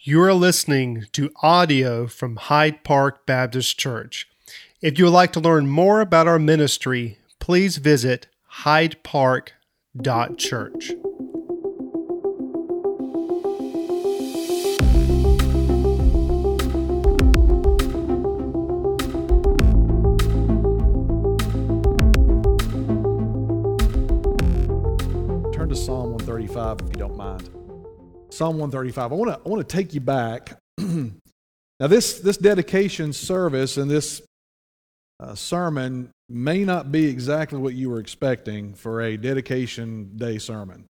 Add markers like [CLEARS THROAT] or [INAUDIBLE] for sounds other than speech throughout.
You are listening to audio from Hyde Park Baptist Church. If you would like to learn more about our ministry, please visit hydepark.church. Turn to Psalm 135 if you don't mind. Psalm 135. I want to I want to take you back. [CLEARS THROAT] now this this dedication service and this uh, sermon may not be exactly what you were expecting for a dedication day sermon.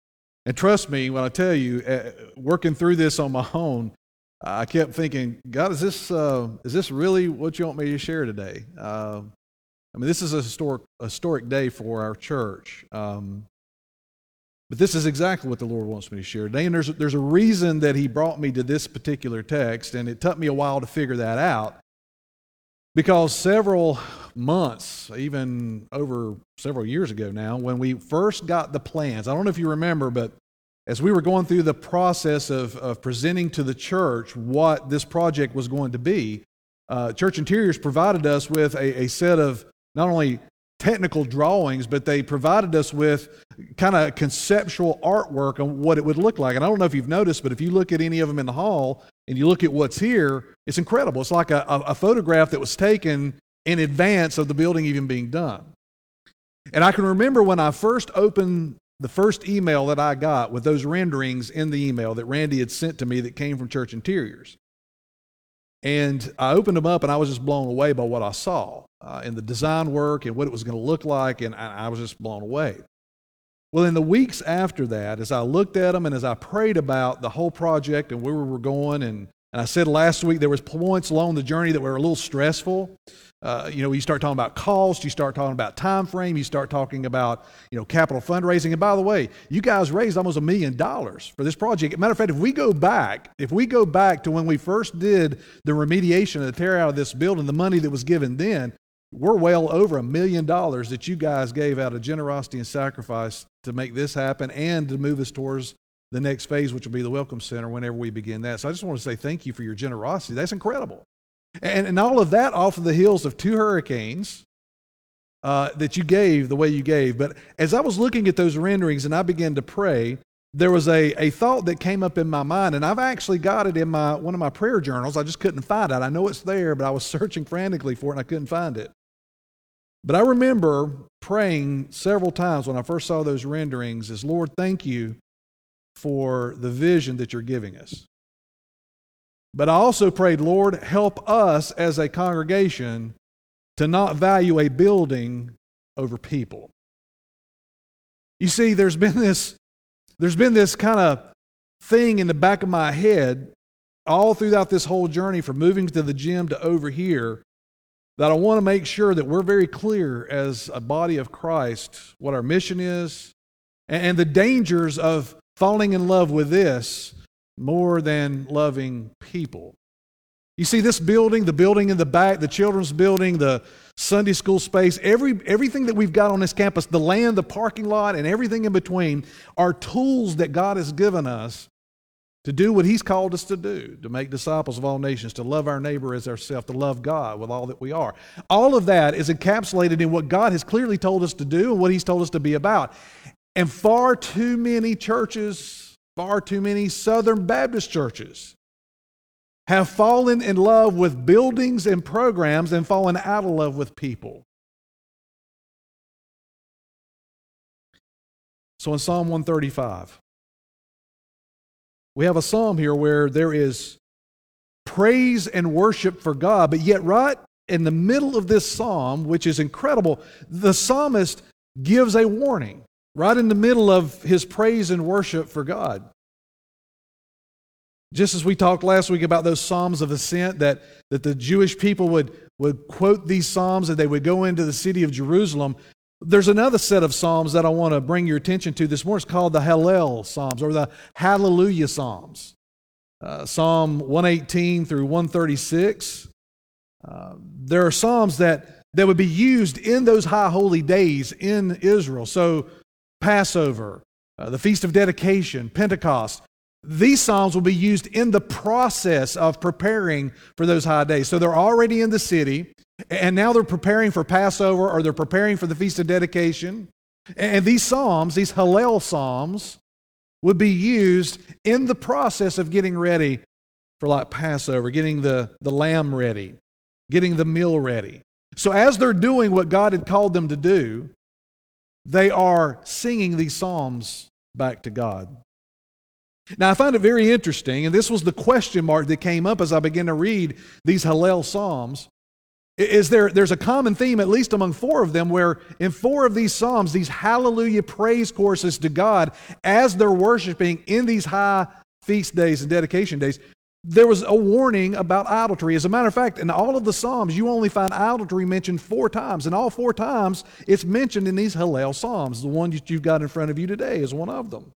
And trust me when I tell you, uh, working through this on my own, I kept thinking, God, is this uh, is this really what you want me to share today? Uh, I mean, this is a historic historic day for our church. Um, but this is exactly what the Lord wants me to share today. And there's, there's a reason that He brought me to this particular text, and it took me a while to figure that out. Because several months, even over several years ago now, when we first got the plans, I don't know if you remember, but as we were going through the process of, of presenting to the church what this project was going to be, uh, Church Interiors provided us with a, a set of not only technical drawings, but they provided us with kind of conceptual artwork on what it would look like. And I don't know if you've noticed, but if you look at any of them in the hall and you look at what's here, it's incredible. It's like a, a, photograph that was taken in advance of the building even being done. And I can remember when I first opened the first email that I got with those renderings in the email that Randy had sent to me that came from Church Interiors. And I opened them up and I was just blown away by what I saw uh, in the design work and what it was going to look like. And I, I was just blown away. Well, in the weeks after that, as I looked at them and as I prayed about the whole project and where we were going, and, and I said last week there was points along the journey that were a little stressful. Uh, you know, you start talking about cost, you start talking about time frame, you start talking about you know capital fundraising. And by the way, you guys raised almost a million dollars for this project. Matter of fact, if we go back, if we go back to when we first did the remediation and the tear out of this building, the money that was given then, we're well over a million dollars that you guys gave out of generosity and sacrifice to make this happen and to move us towards the next phase, which will be the Welcome Center whenever we begin that. So I just want to say thank you for your generosity. That's incredible. And, and all of that off of the heels of two hurricanes uh, that you gave the way you gave. But as I was looking at those renderings and I began to pray, there was a, a thought that came up in my mind, and I've actually got it in my, one of my prayer journals. I just couldn't find it. I know it's there, but I was [LAUGHS] searching frantically for it and I couldn't find it. But I remember praying several times when I first saw those renderings is Lord, thank you for the vision that you're giving us. But I also prayed, Lord, help us as a congregation to not value a building over people. You see, there's been this, there's been this kind of thing in the back of my head all throughout this whole journey from moving to the gym to over here that I want to make sure that we're very clear as a body of Christ what our mission is and the dangers of falling in love with this more than loving people. You see, this building, the building in the back, the children's building, the Sunday school space, every, everything that we've got on this campus, the land, the parking lot, and everything in between are tools that God has given us to do what He's called us to do, to make disciples of all nations, to love our neighbor as ourselves, to love God with all that we are. All of that is encapsulated in what God has clearly told us to do and what He's told us to be about. And far too many churches, far too many Southern Baptist churches have fallen in love with buildings and programs and fallen out of love with people. So in Psalm 135, we have a psalm here where there is praise and worship for God, but yet, right in the middle of this psalm, which is incredible, the psalmist gives a warning right in the middle of his praise and worship for God. Just as we talked last week about those Psalms of Ascent, that, that the Jewish people would, would quote these Psalms and they would go into the city of Jerusalem there's another set of Psalms that I want to bring your attention to this morning. It's called the Hallel Psalms or the Hallelujah Psalms. Uh, Psalm 118 through 136. Uh, there are Psalms that, that would be used in those high holy days in Israel. So, Passover, uh, the Feast of Dedication, Pentecost. these psalms will be used in the process of preparing for those high days. So they're already in the city, and now they're preparing for Passover or they're preparing for the Feast of Dedication. And these psalms, these Hallel psalms, would be used in the process of getting ready for like Passover, getting the, the lamb ready, getting the meal ready. So as they're doing what God had called them to do, they are singing these psalms back to God. Now, I find it very interesting, and this was the question mark that came up as I began to read these Hallel Psalms. Is there, there's a common theme, at least among four of them, where in four of these Psalms, these hallelujah praise courses to God as they're worshiping in these high feast days and dedication days, there was a warning about idolatry. As a matter of fact, in all of the Psalms, you only find idolatry mentioned four times. And all four times, it's mentioned in these Hallel Psalms. The one that you've got in front of you today is one of them.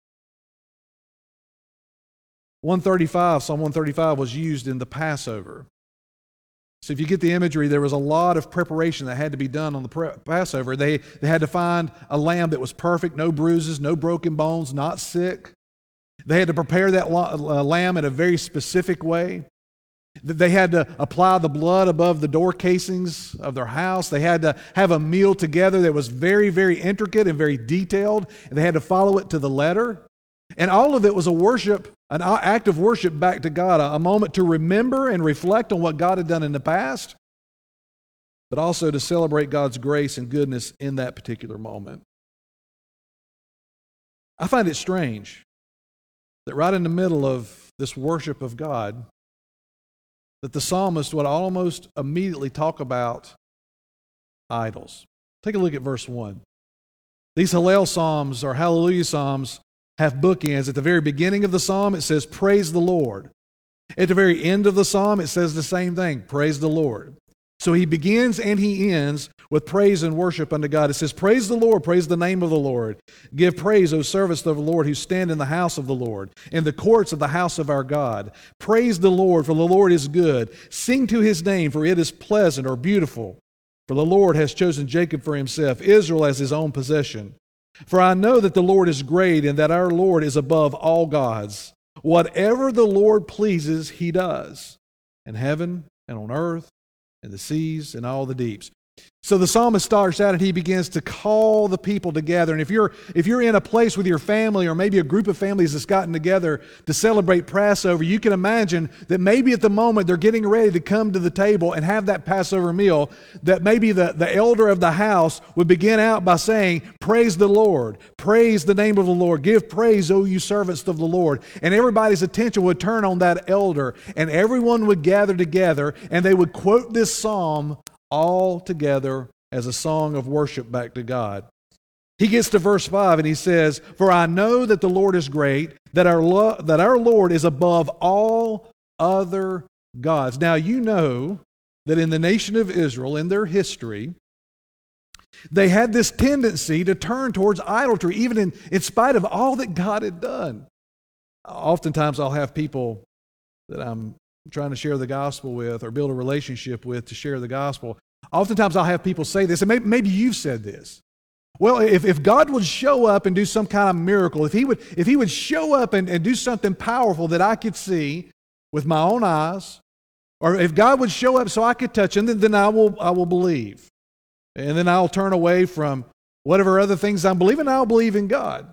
135, Psalm 135 was used in the Passover. So if you get the imagery, there was a lot of preparation that had to be done on the Passover. They, they had to find a lamb that was perfect, no bruises, no broken bones, not sick. They had to prepare that uh, lamb in a very specific way. They had to apply the blood above the door casings of their house. They had to have a meal together that was very, very intricate and very detailed. And they had to follow it to the letter. And all of it was a worship, an act of worship back to God, a moment to remember and reflect on what God had done in the past, but also to celebrate God's grace and goodness in that particular moment. I find it strange that right in the middle of this worship of God, that the psalmist would almost immediately talk about idols. Take a look at verse 1. These Hallel Psalms or Hallelujah Psalms have bookends. At the very beginning of the psalm, it says, Praise the Lord. At the very end of the psalm, it says the same thing Praise the Lord. So he begins and he ends with praise and worship unto God. It says, Praise the Lord, praise the name of the Lord. Give praise, O servants of the Lord, who stand in the house of the Lord, in the courts of the house of our God. Praise the Lord, for the Lord is good. Sing to his name, for it is pleasant or beautiful. For the Lord has chosen Jacob for himself, Israel as his own possession. For I know that the Lord is great and that our Lord is above all gods. Whatever the Lord pleases, he does, in heaven and on earth, and the seas and all the deeps. So the psalmist starts out and he begins to call the people together. And if you're, if you're in a place with your family or maybe a group of families that's gotten together to celebrate Passover, you can imagine that maybe at the moment they're getting ready to come to the table and have that Passover meal, that maybe the, the elder of the house would begin out by saying, Praise the Lord, praise the name of the Lord, give praise, O you servants of the Lord. And everybody's attention would turn on that elder, and everyone would gather together and they would quote this psalm all together as a song of worship back to God. He gets to verse 5 and he says, For I know that the Lord is great, that our, lo- that our Lord is above all other gods. Now, you know that in the nation of Israel, in their history, they had this tendency to turn towards idolatry, even in, in spite of all that God had done. Oftentimes, I'll have people that I'm trying to share the gospel with or build a relationship with to share the gospel. Oftentimes I'll have people say this, and maybe, maybe you've said this. Well, if, if God would show up and do some kind of miracle, if he would, if he would show up and, and do something powerful that I could see with my own eyes, or if God would show up so I could touch him, then, then I, will, I will believe. And then I'll turn away from whatever other things I'm believing, I'll believe in God.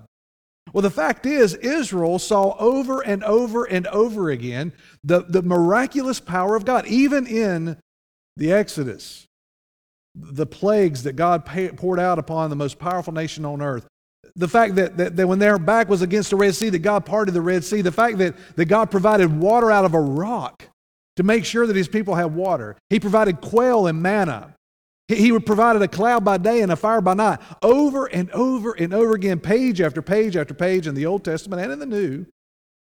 Well, the fact is, Israel saw over and over and over again the, the miraculous power of God, even in the Exodus, the plagues that God poured out upon the most powerful nation on earth. The fact that, that, that when their back was against the Red Sea, that God parted the Red Sea. The fact that, that God provided water out of a rock to make sure that his people had water. He provided quail and manna. He, He provided a cloud by day and a fire by night. Over and over and over again, page after page after page in the Old Testament and in the New,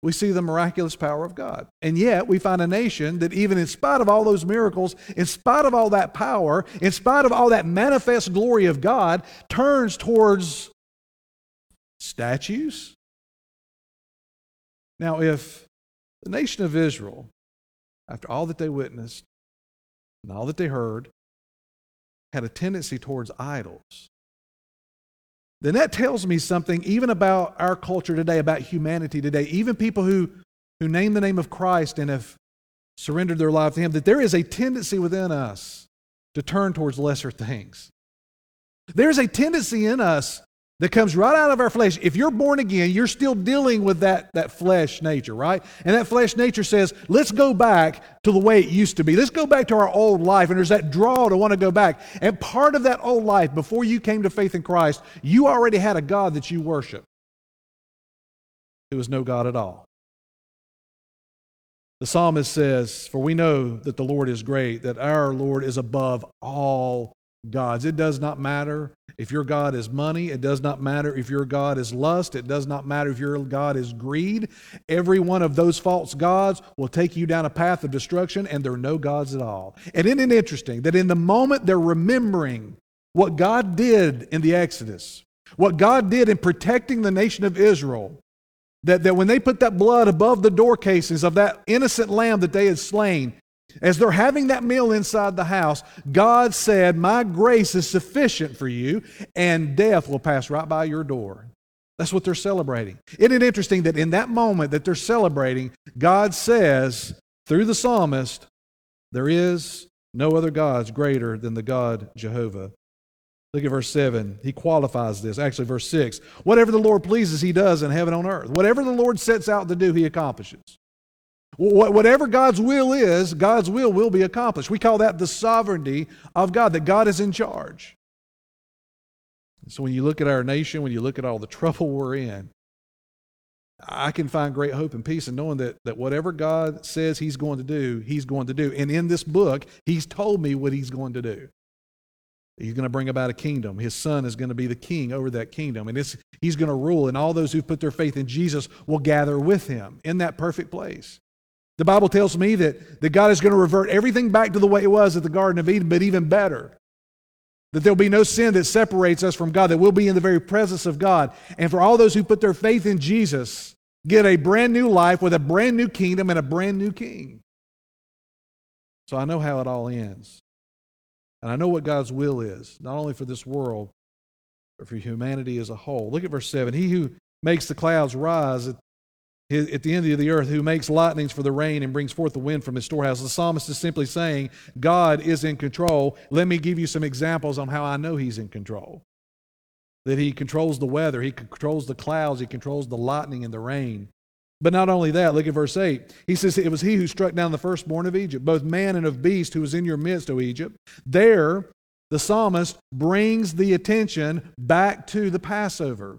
we see the miraculous power of God. And yet, we find a nation that, even in spite of all those miracles, in spite of all that power, in spite of all that manifest glory of God, turns towards statues. Now, if the nation of Israel, after all that they witnessed and all that they heard, had a tendency towards idols, then that tells me something even about our culture today, about humanity today, even people who, who name the name of Christ and have surrendered their life to Him, that there is a tendency within us to turn towards lesser things. There's a tendency in us that comes right out of our flesh. If you're born again, you're still dealing with that, that flesh nature, right? And that flesh nature says, let's go back to the way it used to be. Let's go back to our old life. And there's that draw to want to go back. And part of that old life, before you came to faith in Christ, you already had a God that you worship. It was no God at all. The psalmist says, For we know that the Lord is great, that our Lord is above all gods. It does not matter if your God is money. It does not matter if your God is lust. It does not matter if your God is greed. Every one of those false gods will take you down a path of destruction, and there are no gods at all. And isn't it interesting that in the moment they're remembering what God did in the Exodus, what God did in protecting the nation of Israel, that, that when they put that blood above the door of that innocent lamb that they had slain, as they're having that meal inside the house, God said, My grace is sufficient for you, and death will pass right by your door. That's what they're celebrating. Isn't it interesting that in that moment that they're celebrating, God says through the psalmist, There is no other gods greater than the God Jehovah. Look at verse 7. He qualifies this. Actually, verse 6. Whatever the Lord pleases, he does in heaven on earth. Whatever the Lord sets out to do, he accomplishes. Whatever God's will is, God's will will be accomplished. We call that the sovereignty of God, that God is in charge. So when you look at our nation, when you look at all the [LAUGHS] trouble we're in, I can find great hope and peace in knowing that, that whatever God says He's going to do, He's going to do. And in this book, He's told me what He's going to do. He's going to bring about a kingdom. His son is going to be the king over that kingdom. And he's going to rule, and all those who put their faith in Jesus will gather with him in that perfect place. The Bible tells me that, that God is going to revert everything back to the way it was at the Garden of Eden, but even better. That there'll be no sin that separates us from God, that we'll be in the very presence of God. And for all those who put their faith in Jesus, get a brand new life with a brand new kingdom and a brand new king. So I know how it all ends. And I know what God's will is, not only for this world, but for humanity as a whole. Look at verse 7. He who makes the clouds rise at the end of the earth, who makes lightnings for the rain and brings forth the wind from his storehouse. The psalmist is simply saying, God is in control. Let me give you some examples on how I know he's in control. That he controls the weather, he controls the clouds, he controls the lightning and the rain. But not only that, look at verse 8. He says, It was he who struck down the firstborn of Egypt, both man and of beast, who was in your midst, O Egypt. There, the psalmist brings the attention back to the Passover.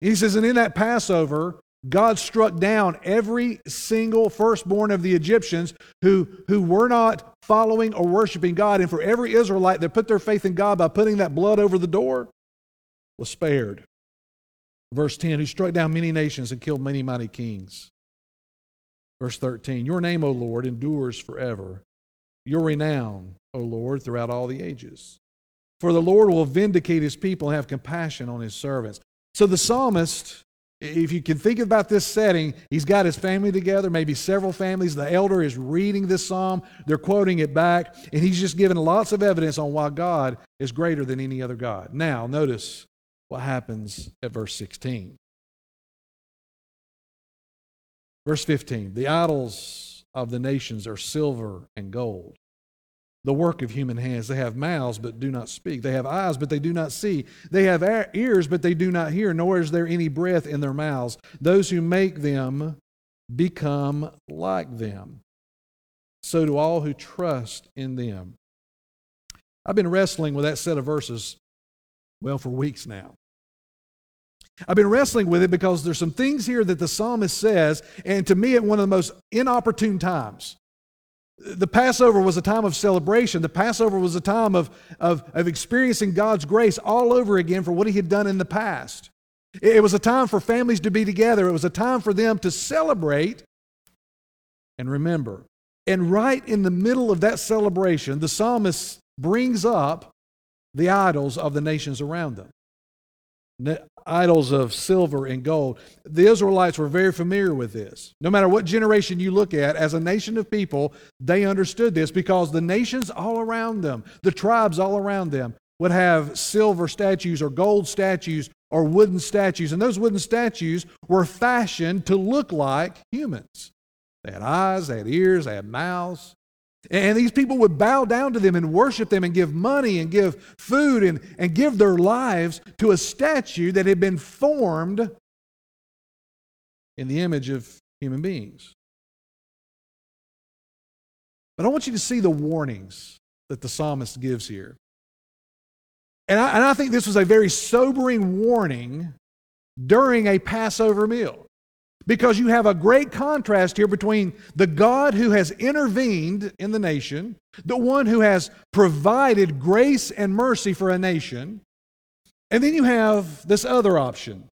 He says, And in that Passover, God struck down every single firstborn of the Egyptians who, who were not following or worshiping God. And for every Israelite that put their faith in God by putting that blood over the door was spared. Verse 10 Who struck down many nations and killed many mighty kings. Verse 13 Your name, O Lord, endures forever. Your renown, O Lord, throughout all the ages. For the Lord will vindicate his people and have compassion on his servants. So the psalmist if you can think about this setting, he's got his family together, maybe several families. The elder is reading this psalm, they're quoting it back, and he's just giving lots of evidence on why God is greater than any other God. Now, notice what happens at verse 16. Verse 15 The idols of the nations are silver and gold, the work of human hands. They have mouths, but do not speak. They have eyes, but they do not see. They have ears, but they do not hear, nor is there any breath in their mouths. Those who make them become like them. So do all who trust in them. I've been wrestling with that set of verses, well, for weeks now. I've been wrestling with it because there's some things here that the psalmist says, and to me, at one of the most inopportune times. The Passover was a time of celebration. The Passover was a time of, of, of experiencing God's grace all over again for what He had done in the past. It was a time for families to be together. It was a time for them to celebrate and remember. And right in the middle of that celebration, the psalmist brings up the idols of the nations around them idols of silver and gold. The Israelites were very familiar with this. No matter what generation you look at, as a nation of people, they understood this because the nations all around them, the tribes all around them, would have silver statues or gold statues or wooden statues, and those wooden statues were fashioned to look like humans. They had eyes, they had ears, they had mouths. And these people would bow down to them and worship them and give money and give food and, and give their lives to a statue that had been formed in the image of human beings. But I want you to see the warnings that the psalmist gives here. And I, and I think this was a very sobering warning during a Passover meal. Because you have a great contrast here between the God who has intervened in the nation, the one who has provided grace and mercy for a nation, and then you have this other option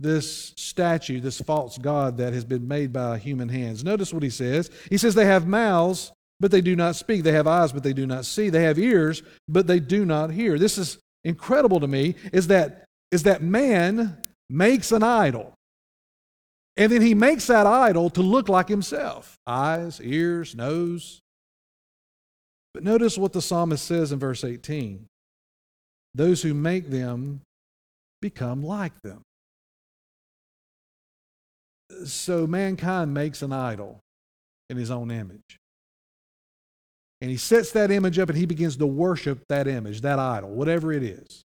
this statue, this false God that has been made by human hands. Notice what he says. He says, They have mouths, but they do not speak. They have eyes, but they do not see. They have ears, but they do not hear. This is incredible to me is that, is that man makes an idol. And then he makes that idol to look like himself eyes, ears, nose. But notice what the psalmist says in verse 18 those who make them become like them. So mankind makes an idol in his own image. And he sets that image up and he begins to worship that image, that idol, whatever it is.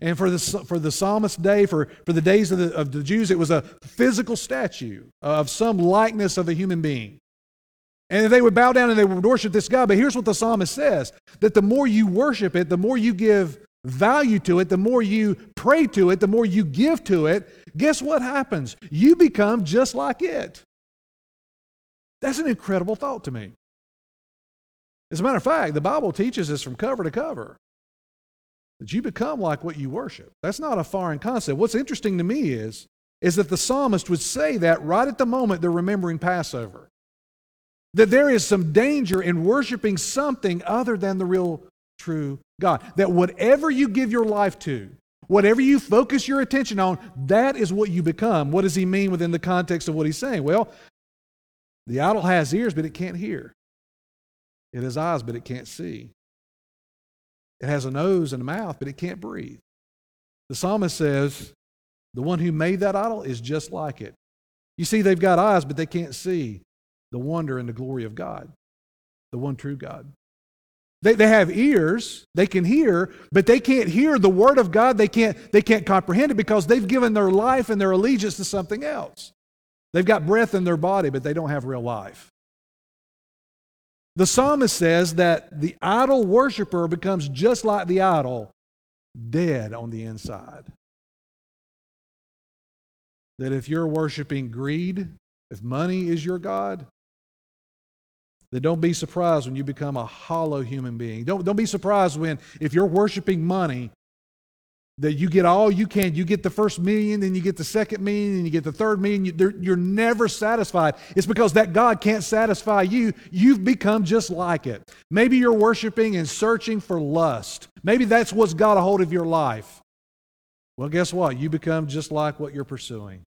And for the, for the psalmist day, for, for the days of the, of the Jews, it was a physical statue of some likeness of a human being. And they would bow down and they would worship this God. But here's what the psalmist says that the more you worship it, the more you give value to it, the more you pray to it, the more you give to it, guess what happens? You become just like it. That's an incredible thought to me. As a matter of fact, the Bible teaches us from cover to cover that you become like what you worship. That's not a foreign concept. What's interesting to me is, is that the psalmist would say that right at the moment they're remembering Passover. That there is some danger in worshiping something other than the real true God. That whatever you give your life to, whatever you focus your attention on, that is what you become. What does he mean within the context of what he's saying? Well, the idol has ears, but it can't hear. It has eyes, but it can't see. It has a nose and a mouth, but it can't breathe. The psalmist says, the one who made that idol is just like it. You see, they've got eyes, but they can't see the wonder and the glory of God, the one true God. They, they have ears, they can hear, but they can't hear the word of God. They can't, they can't comprehend it because they've given their life and their allegiance to something else. They've got breath in their body, but they don't have real life. The psalmist says that the idol worshiper becomes just like the idol, dead on the inside. That if you're worshiping greed, if money is your God, then don't be surprised when you become a hollow human being. Don't, don't be surprised when, if you're worshiping money, that you get all you can. You get the first million, then you get the second million, and you get the third million. You're never satisfied. It's because that God can't satisfy you. You've become just like it. Maybe you're worshiping and searching for lust. Maybe that's what's got a hold of your life. Well, guess what? You become just like what you're pursuing.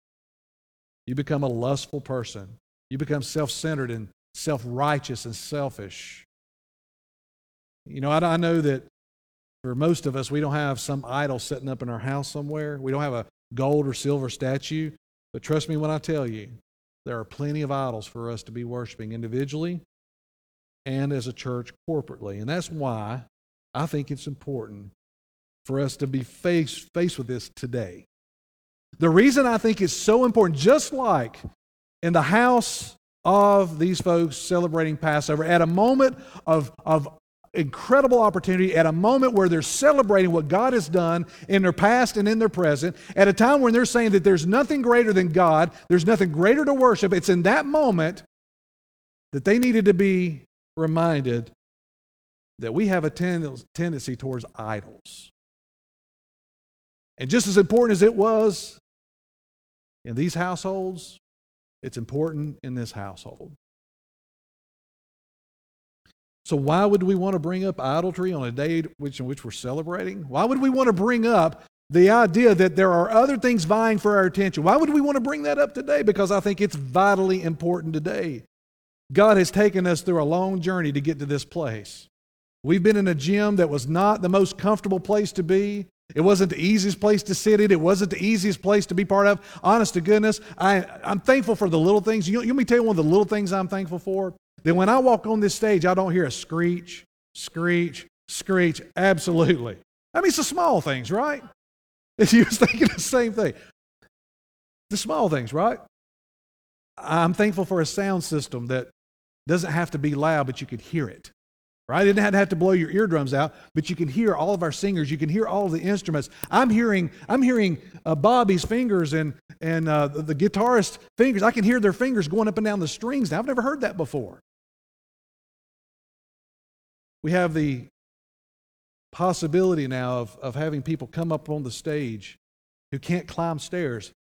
You become a lustful person. You become self centered and self righteous and selfish. You know, I, I know that for most of us, we don't have some idol sitting up in our house somewhere. We don't have a gold or silver statue. But trust me when I tell you, there are plenty of idols for us to be worshiping individually and as a church corporately. And that's why I think it's important for us to be faced, faced with this today. The reason I think it's so important, just like in the house of these folks celebrating Passover, at a moment of, of incredible opportunity at a moment where they're celebrating what God has done in their past and in their present, at a time when they're saying that there's nothing greater than God, there's nothing greater to worship. It's in that moment that they needed to be reminded that we have a ten- tendency towards idols. And just as important as it was in these households, it's important in this household. So, why would we want to bring up idolatry on a day which, in which we're celebrating? Why would we want to bring up the idea that there are other things vying for our attention? Why would we want to bring that up today? Because I think it's vitally important today. God has taken us through a long journey to get to this place. We've been in a gym that was not the most comfortable place to be. It wasn't the easiest place to sit in. It wasn't the easiest place to be part of. Honest to goodness, I, I'm thankful for the little things. You, you let me tell you one of the little things I'm thankful for? That when I walk on this stage, I don't hear a screech, screech, screech. Absolutely. I mean, it's the small things, right? [LAUGHS] If you was thinking the same thing. The small things, right? I'm thankful for a sound system that doesn't have to be loud, but you could hear it. Right? It didn't have to blow your eardrums out, but you can hear all of our singers. You can hear all of the instruments. I'm hearing, I'm hearing uh, Bobby's fingers and, and uh, the, the guitarist's fingers. I can hear their fingers going up and down the strings now. I've never heard that before. We have the possibility now of, of having people come up on the stage who can't climb stairs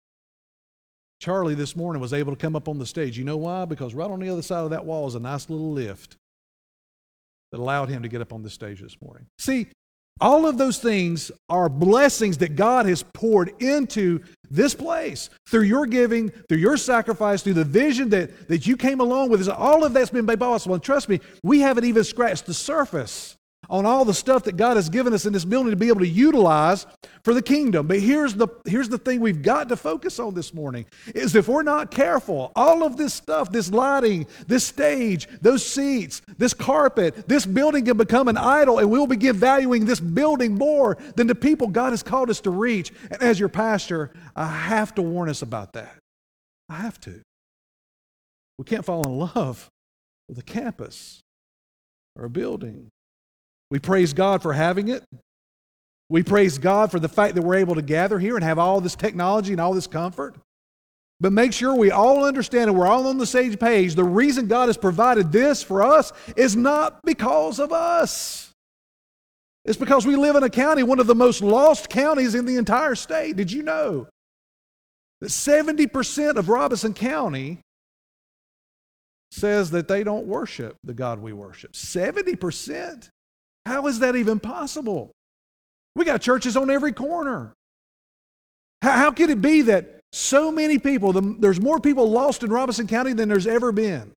Charlie this morning was able to come up on the stage. You know why? Because right on the other side of that wall is a nice little lift that allowed him to get up on the stage this morning. See, all of those things are blessings that God has poured into this place through your giving, through your sacrifice, through the vision that, that you came along with. All of that's been made possible. And trust me, we haven't even scratched the surface on all the stuff that God has given us in this building to be able to utilize for the kingdom. But here's the, here's the thing we've got to focus on this morning is if we're not careful, all of this stuff, this lighting, this stage, those seats, this carpet, this building can become an idol and we'll begin valuing this building more than the people God has called us to reach. And as your pastor, I have to warn us about that. I have to. We can't fall in love with a campus or a building we praise God for having it. We praise God for the fact that we're able to gather here and have all this technology and all this comfort. But make sure we all understand and we're all on the same page. The reason God has provided this for us is not because of us. It's because we live in a county, one of the most lost counties in the entire state. Did you know that 70% of Robeson County says that they don't worship the God we worship? 70%. How is that even possible? We got churches on every corner. How, how could it be that so many people, the, there's more people lost in Robeson County than there's ever been?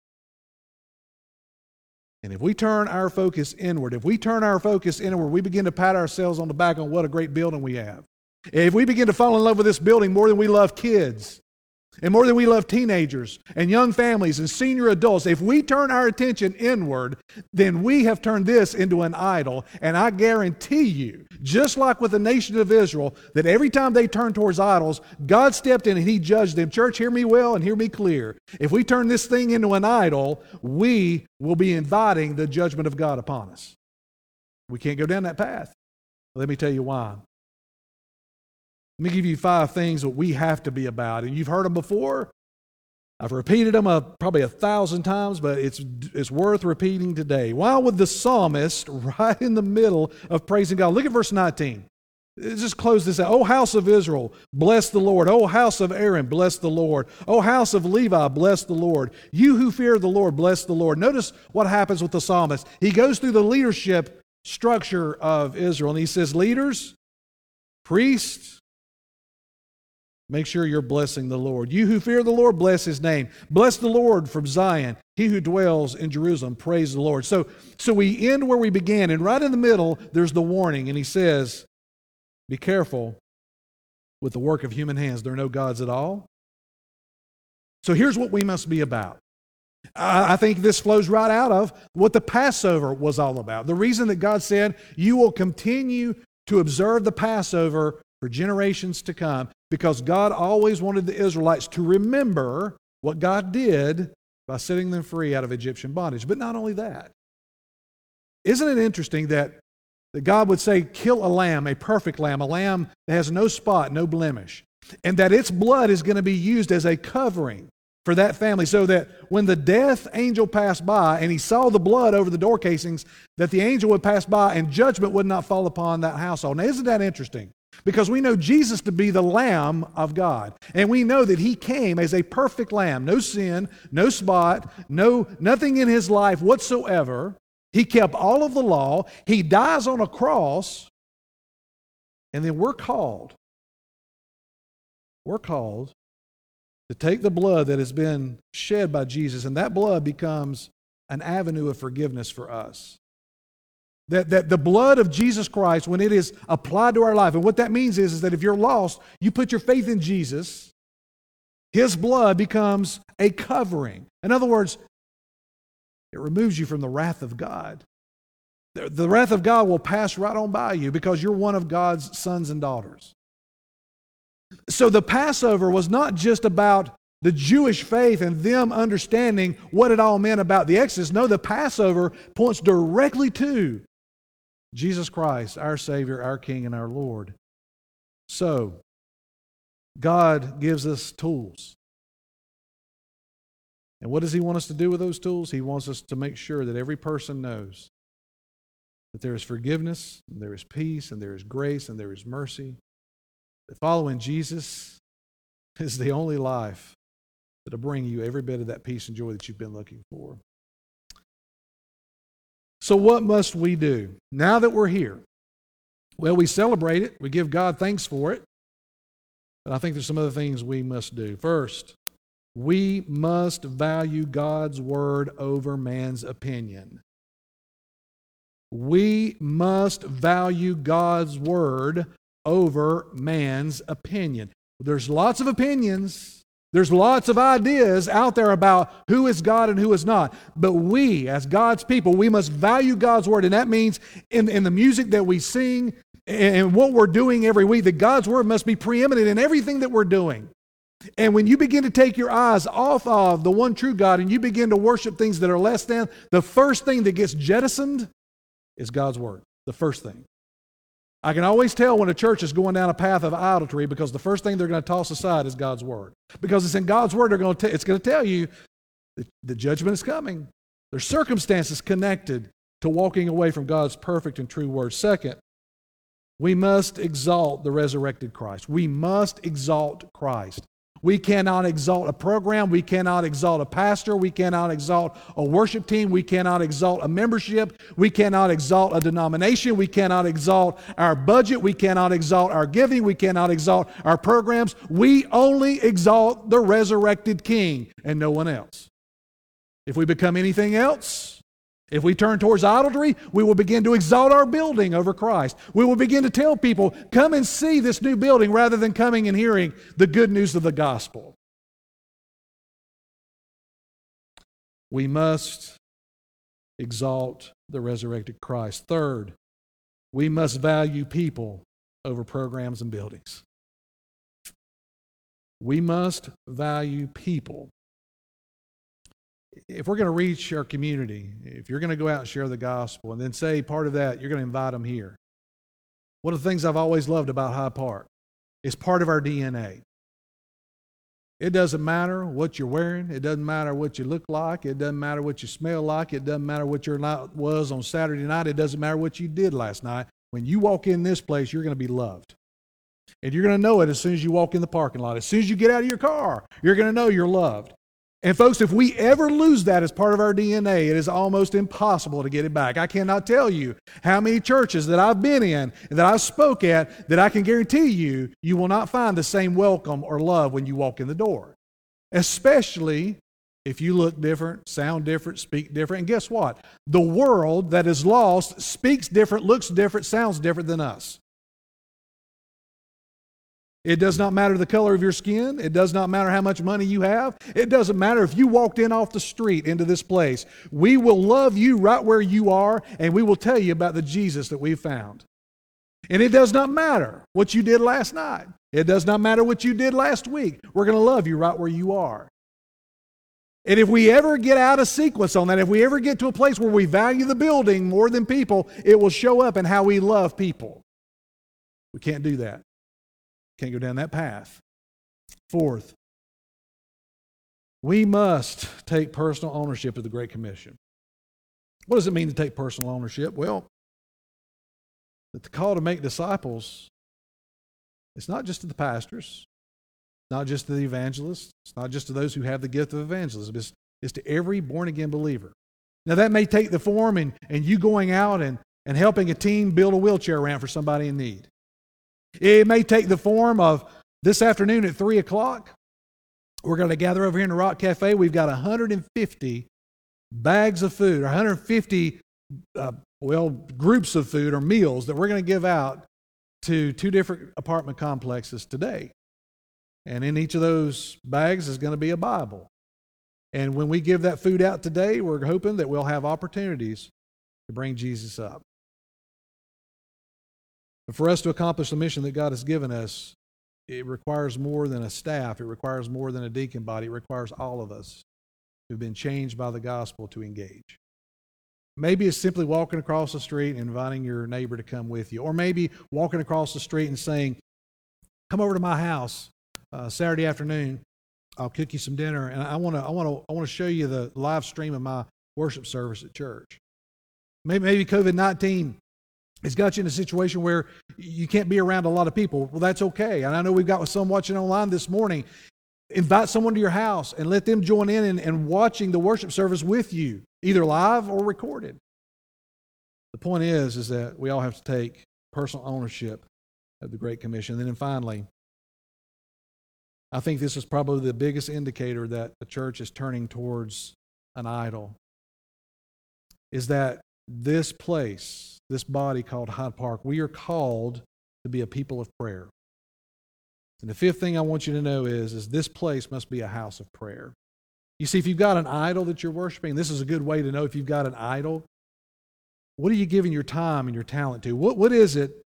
And if we turn our focus inward, if we turn our focus inward, we begin to pat ourselves on the back on what a great building we have. If we begin to fall in love with this building more than we love kids, and more than we love teenagers and young families and senior adults, if we turn our attention inward, then we have turned this into an idol. And I guarantee you, just like with the nation of Israel, that every time they turned towards idols, God stepped in and He judged them. Church, hear me well and hear me clear. If we turn this thing into an idol, we will be inviting the judgment of God upon us. We can't go down that path. Let me tell you why. Let me give you five things that we have to be about. And you've heard them before. I've repeated them a, uh, probably a thousand times, but it's, it's worth repeating today. Why would the psalmist, [LAUGHS] right in the middle of praising God, look at verse 19. Just close this out. Oh, house of Israel, bless the Lord. Oh, house of Aaron, bless the Lord. Oh, house of Levi, bless the Lord. You who fear the Lord, bless the Lord. Notice what happens with the psalmist. He goes through the leadership structure of Israel and he says, Leaders, priests, Make sure you're blessing the Lord. You who fear the Lord, bless his name. Bless the Lord from Zion. He who dwells in Jerusalem, praise the Lord. So, so we end where we began, and right in the middle, there's the warning, and he says, Be careful with the work of human hands. There are no gods at all. So here's what we must be about. I think this flows right out of what the Passover was all about. The reason that God said, You will continue to observe the Passover for generations to come because God always wanted the Israelites to remember what God did by setting them free out of Egyptian bondage. But not only that, isn't it interesting that, that God would say, kill a lamb, a perfect lamb, a lamb that has no spot, no blemish, and that its blood is going to be used as a covering for that family so that when the death angel passed by and he saw the blood over the door casings that the angel would pass by and judgment would not fall upon that household now isn't that interesting because we know Jesus to be the Lamb of God. And we know that he came as a perfect lamb, no sin, no spot, no nothing in his life whatsoever. He kept all of the law. He dies on a cross. And then we're called. We're called to take the blood that has been shed by Jesus, and that blood becomes an avenue of forgiveness for us. That, that the blood of Jesus Christ, when it is applied to our life, and what that means is, is that if you're lost, you put your faith in Jesus, his blood becomes a covering. In other words, it removes you from the wrath of God. The, the wrath of God will pass right on by you because you're one of God's sons and daughters. So the Passover was not just about the Jewish faith and them understanding what it all meant about the Exodus. No, the Passover points directly to Jesus Christ, our Savior, our King, and our Lord. So, God gives us tools. And what does He want us to do with those tools? He wants us to make sure that every person knows that there is forgiveness, and there is peace, and there is grace, and there is mercy. That following Jesus is the only life that'll bring you every bit of that peace and joy that you've been looking for. So, what must we do now that we're here? Well, we celebrate it, we give God thanks for it, but I think there's some other things we must do. First, we must value God's word over man's opinion. We must value God's word over man's opinion. There's lots of opinions. There's lots of ideas out there about who is God and who is not. But we, as God's people, we must value God's word. And that means in, in the music that we sing and what we're doing every week, that God's word must be preeminent in everything that we're doing. And when you begin to take your eyes off of the one true God and you begin to worship things that are less than, the first thing that gets jettisoned is God's word. The first thing. I can always tell when a church is going down a path of idolatry because the first thing they're going to toss aside is God's word. Because it's in God's word, they're going to t- it's going to tell you that the judgment is coming. There's circumstances connected to walking away from God's perfect and true word. Second, we must exalt the resurrected Christ. We must exalt Christ. We cannot exalt a program. We cannot exalt a pastor. We cannot exalt a worship team. We cannot exalt a membership. We cannot exalt a denomination. We cannot exalt our budget. We cannot exalt our giving. We cannot exalt our programs. We only exalt the resurrected King and no one else. If we become anything else, if we turn towards idolatry, we will begin to exalt our building over Christ. We will begin to tell people, come and see this new building rather than coming and hearing the good news of the gospel. We must exalt the resurrected Christ. Third, we must value people over programs and buildings. We must value people if we're going to reach our community, if you're going to go out and share the gospel, and then say part of that, you're going to invite them here. One of the things I've always loved about Hyde Park is part of our DNA. It doesn't matter what you're wearing. It doesn't matter what you look like. It doesn't matter what you smell like. It doesn't matter what your night was on Saturday night. It doesn't matter what you did last night. When you walk in this place, you're going to be loved. And you're going to know it as soon as you walk in the parking lot. As soon as you get out of your car, you're going to know you're loved. And folks, if we ever lose that as part of our DNA, it is almost impossible to get it back. I cannot tell you how many churches that I've been in and that I've spoke at that I can guarantee you you will not find the same welcome or love when you walk in the door. Especially if you look different, sound different, speak different. And guess what? The world that is lost speaks different, looks different, sounds different than us. It does not matter the color of your skin. It does not matter how much money you have. It doesn't matter if you walked in off the street into this place. We will love you right where you are, and we will tell you about the Jesus that we found. And it does not matter what you did last night. It does not matter what you did last week. We're going to love you right where you are. And if we ever get out of sequence on that, if we ever get to a place where we value the building more than people, it will show up in how we love people. We can't do that. Can't go down that path. Fourth, we must take personal ownership of the Great Commission. What does it mean to take personal ownership? Well, that the call to make disciples it's not just to the pastors, not just to the evangelists, it's not just to those who have the gift of evangelism, it's, it's to every born again believer. Now, that may take the form and, and you going out and, and helping a team build a wheelchair ramp for somebody in need. It may take the form of this afternoon at 3 o'clock. We're going to gather over here in the Rock Cafe. We've got 150 bags of food, or 150 uh, well, groups of food or meals that we're going to give out to two different apartment complexes today. And in each of those bags is going to be a Bible. And when we give that food out today, we're hoping that we'll have opportunities to bring Jesus up. But for us to accomplish the mission that God has given us, it requires more than a staff, it requires more than a deacon body, it requires all of us who've been changed by the gospel to engage. Maybe it's simply walking across the street and inviting your neighbor to come with you. Or maybe walking across the street and saying, Come over to my house uh, Saturday afternoon. I'll cook you some dinner, and I want to I want to I want to show you the live stream of my worship service at church. Maybe, maybe COVID nineteen has got you in a situation where you can't be around a lot of people. Well, that's okay. And I know we've got some watching online this morning. Invite someone to your house and let them join in and, and watching the worship service with you, either live or recorded. The point is, is that we all have to take personal ownership of the Great Commission. And then finally, I think this is probably the biggest indicator that the church is turning towards an idol. Is that this place, this body called Hyde Park, we are called to be a people of prayer. And the fifth thing I want you to know is, is this place must be a house of prayer. You see, if you've got an idol that you're worshiping, this is a good way to know if you've got an idol. What are you giving your time and your talent to? What, what is it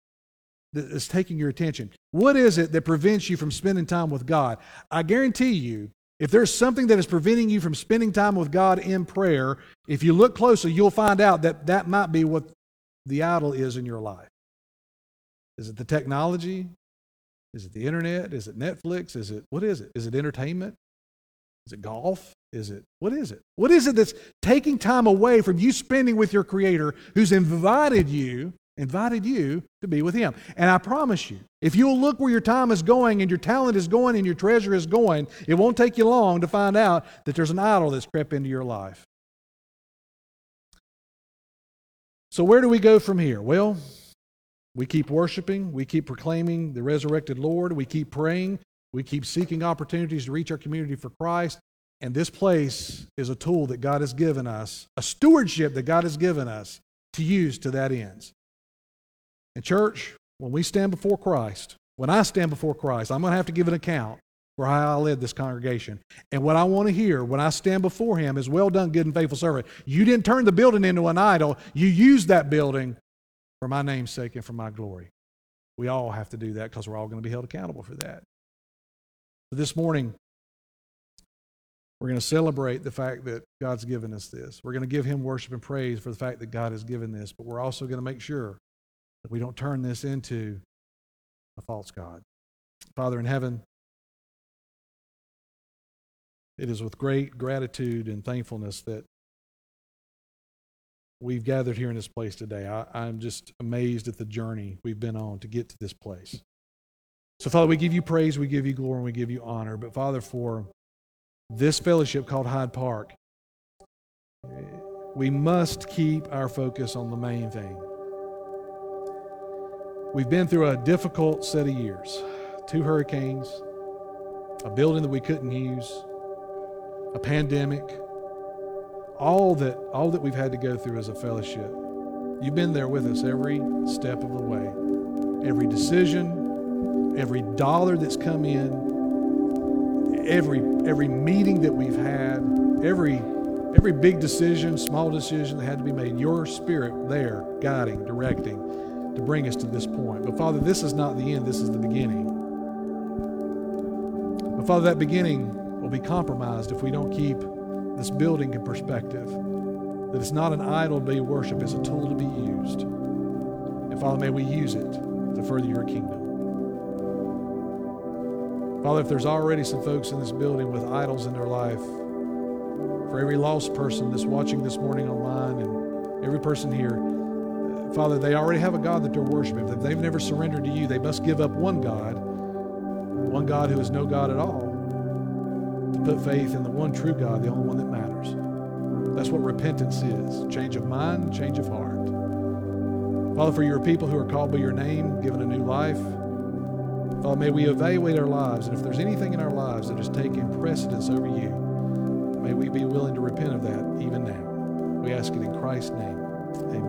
that is taking your attention? What is it that prevents you from spending time with God? I guarantee you, if there's something that is preventing you from spending time with God in prayer, if you look closely, you'll find out that that might be what the idol is in your life. Is it the technology? Is it the internet? Is it Netflix? Is it, what is it? Is it entertainment? Is it golf? Is it, what is it? What is it that's taking time away from you spending with your Creator who's invited you invited you to be with him. And I promise you, if you'll look where your time is going and your talent is going and your treasure is going, it won't take you long to find out that there's an idol that's crept into your life. So, where do we go from here? Well, we keep worshiping, we keep proclaiming the resurrected Lord, we keep praying, we keep seeking opportunities to reach our community for Christ. And this place is a tool that God has given us, a stewardship that God has given us to use to that end. And, church, when we stand before Christ, when I stand before Christ, I'm going to have to give an account for how I led this congregation. And what I want to hear when I stand before Him is, Well done, good and faithful servant. You didn't turn the building into an idol, you used that building for my name's sake and for my glory. We all have to do that because we're all going to be held accountable for that. So this morning, we're going to celebrate the fact that God's given us this. We're going to give Him worship and praise for the fact that God has given this, but we're also going to make sure that we don't turn this into a false God. Father in heaven, it is with great gratitude and thankfulness that we've gathered here in this place today. I, am just amazed at the journey we've been on to get to this place. So, Father, we give you praise, we give you glory, and we give you honor. But, Father, for this fellowship called Hyde Park, we must keep our focus on the main thing. We've been through a difficult set of years two hurricanes, a building that we couldn't use, a pandemic, all that, all that we've had to go through as a fellowship. You've been there with us every step of the way, every decision, every dollar that's come in, every, every meeting that we've had, every, every big decision, small decision that had to be made. Your spirit there, guiding, directing to bring us to this point. But Father, this is not the end, this is the beginning. But Father, that beginning will be compromised if we don't keep this building in perspective. That it's not an idol to be worshiped, it's a tool to be used. And Father, may we use it to further your kingdom. Father, if there's already some folks in this building with idols in their life, for every lost person that's watching this morning online and every person here, Father, they already have a God that they're worshiping. If they've never surrendered to you, they must give up one God, one God who is no God at all, to put faith in the one true God, the only one that matters. That's what repentance is change of mind, change of heart. Father, for your people who are called by your name, given a new life, Father, may we evaluate our lives, and if there's anything in our lives that is taking precedence over you, may we be willing to repent of that even now. We ask it in Christ's name.